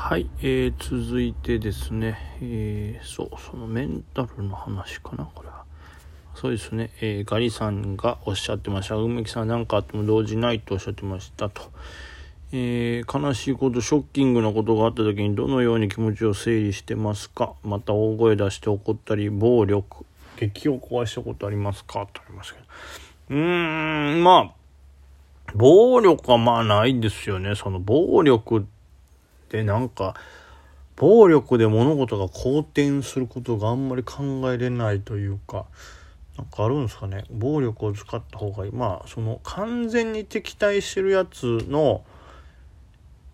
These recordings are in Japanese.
はい、えー、続いてですね、えー、そう、そのメンタルの話かな、これは。そうですね、えー、ガリさんがおっしゃってました。梅木さん何かあっても動じないとおっしゃってましたと。えー、悲しいこと、ショッキングなことがあった時にどのように気持ちを整理してますか？また大声出して怒ったり、暴力、激を壊したことありますか？とありますけど。うーん、まあ、暴力はまあないですよね。その暴力ってなんか、暴力で物事が好転することがあんまり考えれないというか、なんかあるんですかね。暴力を使った方がいい。まあ、その完全に敵対してるやつの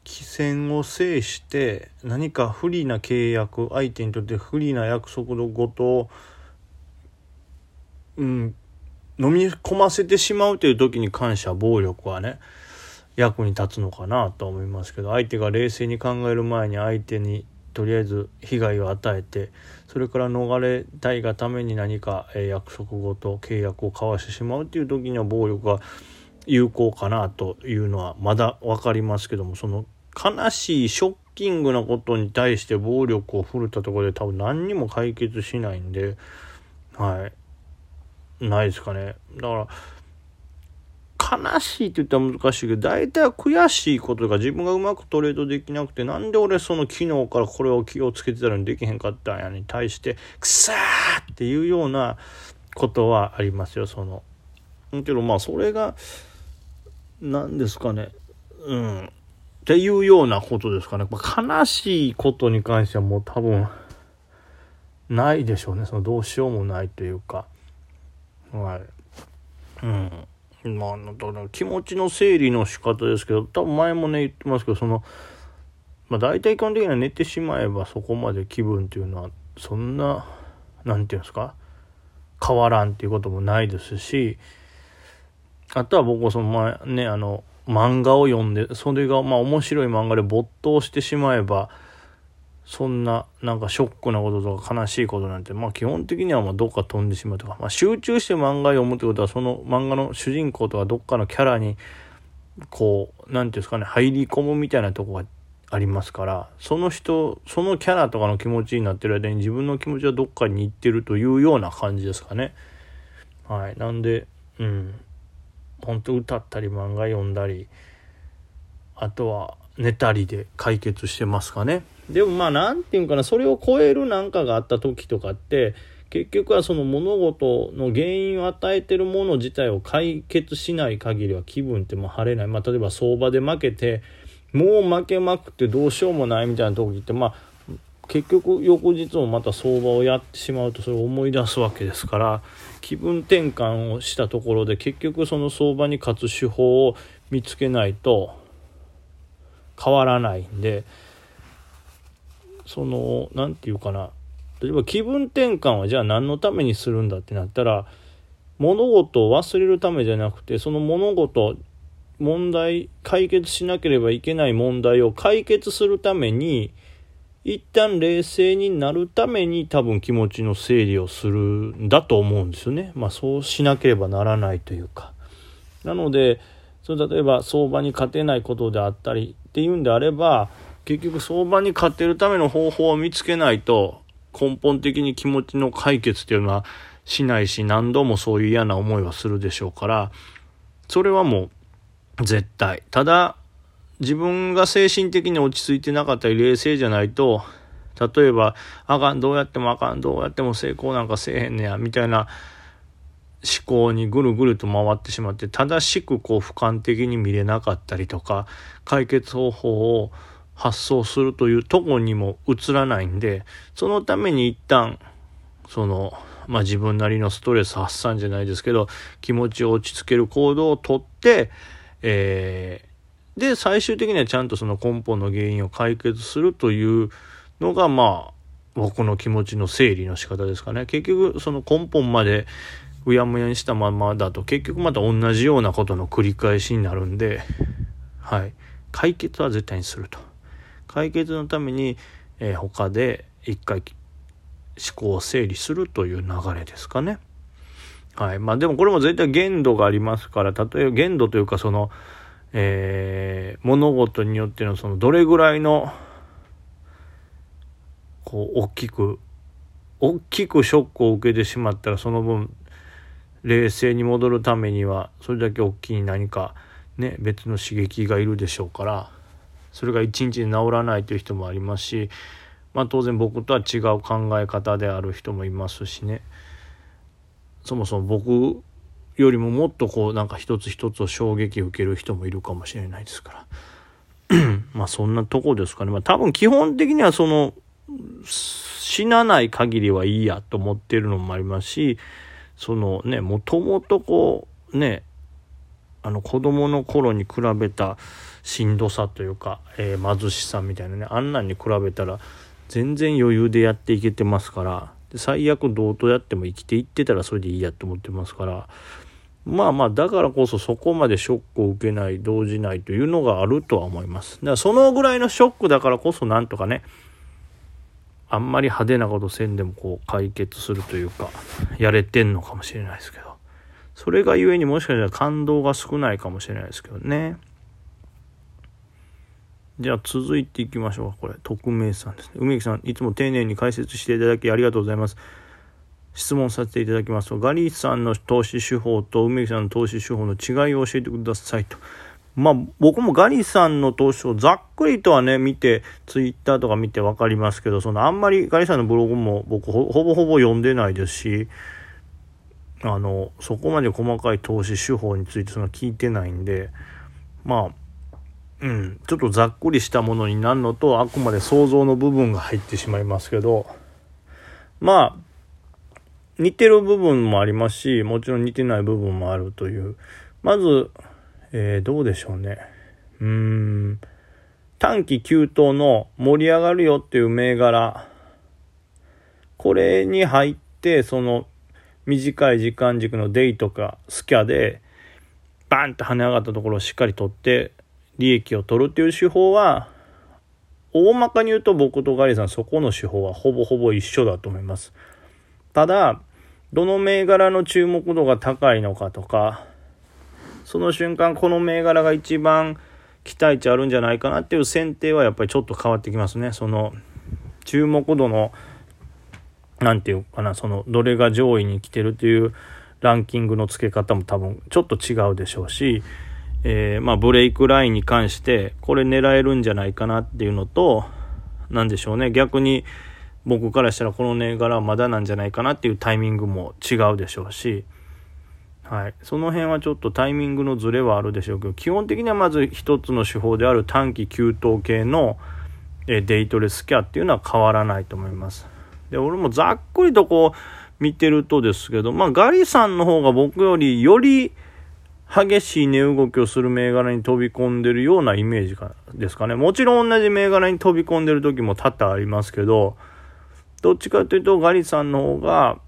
機戦を制して何か不利な契約、相手にとって不利な約束のことを、うん、飲み込ませてしまうという時に関しては暴力はね役に立つのかなと思いますけど相手が冷静に考える前に相手にとりあえず被害を与えてそれから逃れたいがために何か約束事契約を交わしてしまうっていう時には暴力が有効かなというのはまだ分かりますけどもその悲しいショッキングなことに対して暴力を振るったところで多分何にも解決しないんではいないですかね。だから、悲しいって言ったら難しいけど、大体悔しいことが自分がうまくトレードできなくて、なんで俺その昨日からこれを気をつけてたのにできへんかったんやに対して、くさーっていうようなことはありますよ、その。けどまあそれが、何ですかね。うん。っていうようなことですかね。ま悲しいことに関してはもう多分、ないでしょうね。そのどうしようもないというか。はいうんまあ気持ちの整理の仕方ですけど多分前もね言ってますけどそのまあ大体基本的には寝てしまえばそこまで気分っていうのはそんな何て言うんですか変わらんっていうこともないですしあとは僕はその前ねあの漫画を読んでそれがまあ面白い漫画で没頭してしまえばそんななんかショックなこととか悲しいことなんて、まあ基本的にはまあどっか飛んでしまうとか、まあ集中して漫画読むってことはその漫画の主人公とかどっかのキャラにこう、なんていうんですかね、入り込むみたいなとこがありますから、その人、そのキャラとかの気持ちになってる間に自分の気持ちはどっかに行ってるというような感じですかね。はい。なんで、うん。本当歌ったり漫画読んだり、あとは寝たりで解決してますかね。でもまあ何て言うかなそれを超える何かがあった時とかって結局はその物事の原因を与えてるもの自体を解決しない限りは気分っても晴れない、まあ、例えば相場で負けてもう負けまくってどうしようもないみたいな時ってまあ結局翌日もまた相場をやってしまうとそれを思い出すわけですから気分転換をしたところで結局その相場に勝つ手法を見つけないと変わらないんで。その何て言うかな例えば気分転換はじゃあ何のためにするんだってなったら物事を忘れるためじゃなくてその物事問題解決しなければいけない問題を解決するために一旦冷静になるために多分気持ちの整理をするんだと思うんですよね。まあそうしなければならないというか。なのでそれ例えば相場に勝てないことであったりっていうんであれば結局相場に勝てるための方法を見つけないと根本的に気持ちの解決っていうのはしないし何度もそういう嫌な思いはするでしょうからそれはもう絶対。ただ自分が精神的に落ち着いてなかったり冷静じゃないと例えばあかんどうやってもあかんどうやっても成功なんかせえへんねやみたいな思考にぐるぐると回ってしまって正しくこう俯瞰的に見れなかったりとか解決方法を発想するというとこにも映らないんで、そのために一旦、その、まあ自分なりのストレス発散じゃないですけど、気持ちを落ち着ける行動をとって、えー、で、最終的にはちゃんとその根本の原因を解決するというのが、まあ、僕の気持ちの整理の仕方ですかね。結局、その根本までうやむやにしたままだと、結局また同じようなことの繰り返しになるんで、はい。解決は絶対にすると。解決のために、えー、他で一回思考を整理するという流れですかね。はい。まあでもこれも絶対限度がありますから、例えば限度というかその、えー、物事によってのそのどれぐらいのこう大きく大きくショックを受けてしまったらその分冷静に戻るためにはそれだけ大きい何かね別の刺激がいるでしょうからそれが一日で治らないという人もありますし、まあ、当然僕とは違う考え方である人もいますしね。そもそも僕よりももっとこうなんか一つ一つを衝撃を受ける人もいるかもしれないですから。まあそんなとこですかね。まあ多分基本的にはその死なない限りはいいやと思ってるのもありますしそのねもともとこうねあの子供の頃に比べたしんどさというか、えー、貧しさみたいなねあんなんに比べたら全然余裕でやっていけてますから最悪どうとやっても生きていってたらそれでいいやと思ってますからまあまあだからこそそこまでショックを受けない動じないというのがあるとは思います。だからそのぐらいのショックだからこそなんとかねあんまり派手なことせんでもこう解決するというかやれてんのかもしれないですけどそれがゆえにもしかしたら感動が少ないかもしれないですけどね。じゃあ続いていきましょうかこれ。匿名さんですね。梅木さんいつも丁寧に解説していただきありがとうございます。質問させていただきますとガリーさんの投資手法と梅木さんの投資手法の違いを教えてくださいと。まあ僕もガリさんの投資をざっくりとはね見てツイッターとか見て分かりますけどそのあんまりガリさんのブログも僕ほぼほぼ読んでないですしあのそこまで細かい投資手法についてその聞いてないんでまあうんちょっとざっくりしたものになるのとあくまで想像の部分が入ってしまいますけどまあ似てる部分もありますしもちろん似てない部分もあるという。まずえー、どうでしょうね。うーん、短期急騰の盛り上がるよっていう銘柄、これに入って、その短い時間軸のデイとかスキャで、バンって跳ね上がったところをしっかり取って、利益を取るっていう手法は、大まかに言うと僕とガリさんそこの手法はほぼほぼ一緒だと思います。ただ、どの銘柄の注目度が高いのかとか、その瞬間この銘柄が一番期待値あるんじゃないかなっていう選定はやっぱりちょっと変わってきますね。その注目度の何て言うかなそのどれが上位に来てるっていうランキングの付け方も多分ちょっと違うでしょうし、えー、まあブレイクラインに関してこれ狙えるんじゃないかなっていうのと何でしょうね逆に僕からしたらこの銘柄はまだなんじゃないかなっていうタイミングも違うでしょうしはい、その辺はちょっとタイミングのズレはあるでしょうけど基本的にはまず一つの手法である短期急騰系のえデイトレスキャっていうのは変わらないと思います。で俺もざっくりとこう見てるとですけど、まあ、ガリさんの方が僕よりより激しい値動きをする銘柄に飛び込んでるようなイメージですかね。もちろん同じ銘柄に飛び込んでる時も多々ありますけど、どっちかというとガリさんの方が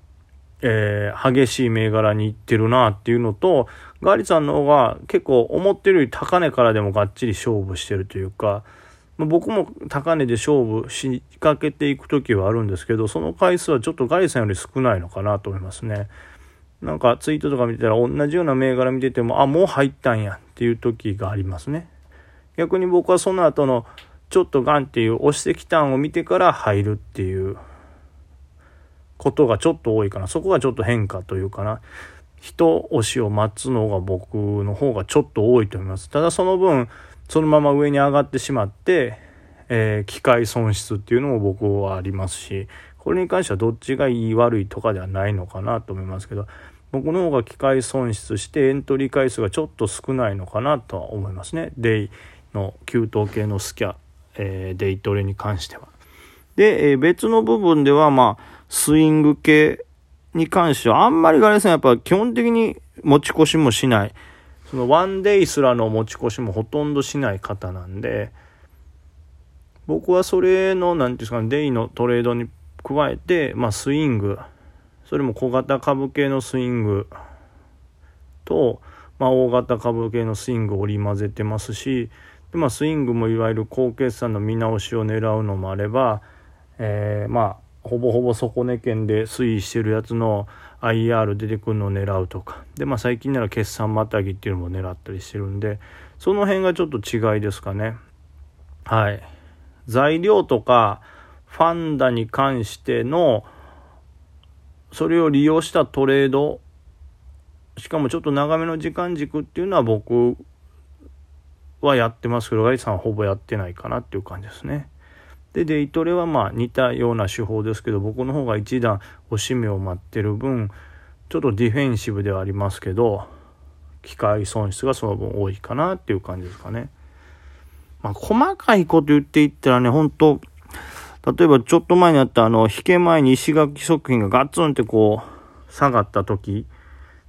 えー、激しい銘柄に行ってるなっていうのと、ガーリさんの方が結構思ってるより高値からでもがっちり勝負してるというか、ま、僕も高値で勝負しかけていく時はあるんですけど、その回数はちょっとガリさんより少ないのかなと思いますね。なんかツイートとか見てたら同じような銘柄見てても、あ、もう入ったんやっていう時がありますね。逆に僕はその後のちょっとガンっていう押してきたんを見てから入るっていうことがちょっと多いかな。そこがちょっと変化というかな。人押しを待つのが僕の方がちょっと多いと思います。ただその分、そのまま上に上がってしまって、えー、機械損失っていうのも僕はありますし、これに関してはどっちがいい悪いとかではないのかなと思いますけど、僕の方が機械損失してエントリー回数がちょっと少ないのかなとは思いますね。デイの給湯系のスキャ、えー、デイトレに関しては。で、えー、別の部分では、まあ、スイング系に関しては、あんまりガレさんやっぱ基本的に持ち越しもしない。そのワンデイすらの持ち越しもほとんどしない方なんで、僕はそれの、何て言うんですかね、デイのトレードに加えて、まあスイング、それも小型株系のスイングと、まあ大型株系のスイングを織り交ぜてますし、でまあスイングもいわゆる高決算の見直しを狙うのもあれば、えー、まあほぼほぼ底値圏で推移してるやつの IR 出てくるのを狙うとか。でまあ最近なら決算またぎっていうのも狙ったりしてるんでその辺がちょっと違いですかね。はい。材料とかファンダに関してのそれを利用したトレードしかもちょっと長めの時間軸っていうのは僕はやってますけどガリさんはほぼやってないかなっていう感じですね。でデイトレはまあ似たような手法ですけど僕の方が一段おしめを待ってる分ちょっとディフェンシブではありますけど機械損失がその分多いかなっていう感じですかね。まあ、細かいこと言っていったらね本当例えばちょっと前にあったあの引け前に石垣食品がガツンってこう下がった時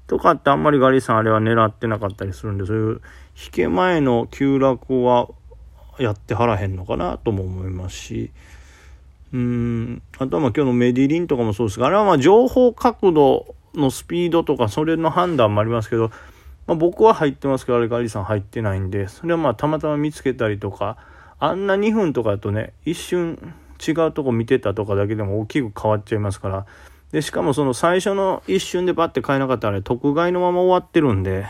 とかってあんまりガリさんあれは狙ってなかったりするんで、そういう引け前の急落はやってはらへんのかなとも思いますし、うん、あとはまあ今日のメディリンとかもそうですが、あれはまあ情報角度のスピードとかそれの判断もありますけど、まあ、僕は入ってますけど、あれガリさん入ってないんで、それはまあたまたま見つけたりとか、あんな2分とかだとね、一瞬違うとこ見てたとかだけでも大きく変わっちゃいますから、で、しかもその最初の一瞬でバッて買えなかったら、ね、特買いのまま終わってるんで、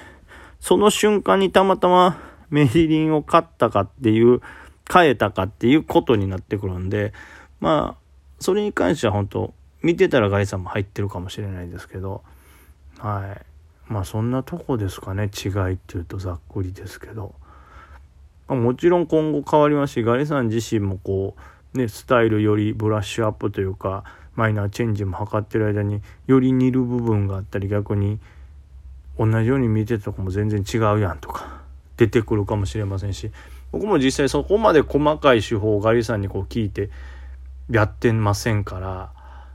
その瞬間にたまたまメリリンを買ったかっていう、買えたかっていうことになってくるんで、まあ、それに関しては本当見てたらガイさんも入ってるかもしれないですけど、はい。まあそんなとこですかね、違いっていうとざっくりですけど。ま、もちろん今後変わりますし、ガリさん自身もこう、ね、スタイルよりブラッシュアップというか、マイナーチェンジも図ってる間により似る部分があったり逆に同じように見てたとこも全然違うやんとか出てくるかもしれませんし僕も実際そこまで細かい手法をガリさんにこう聞いてやってませんから、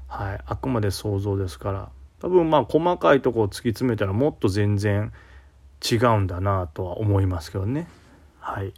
はい、あくまで想像ですから多分まあ細かいとこを突き詰めたらもっと全然違うんだなとは思いますけどね。はい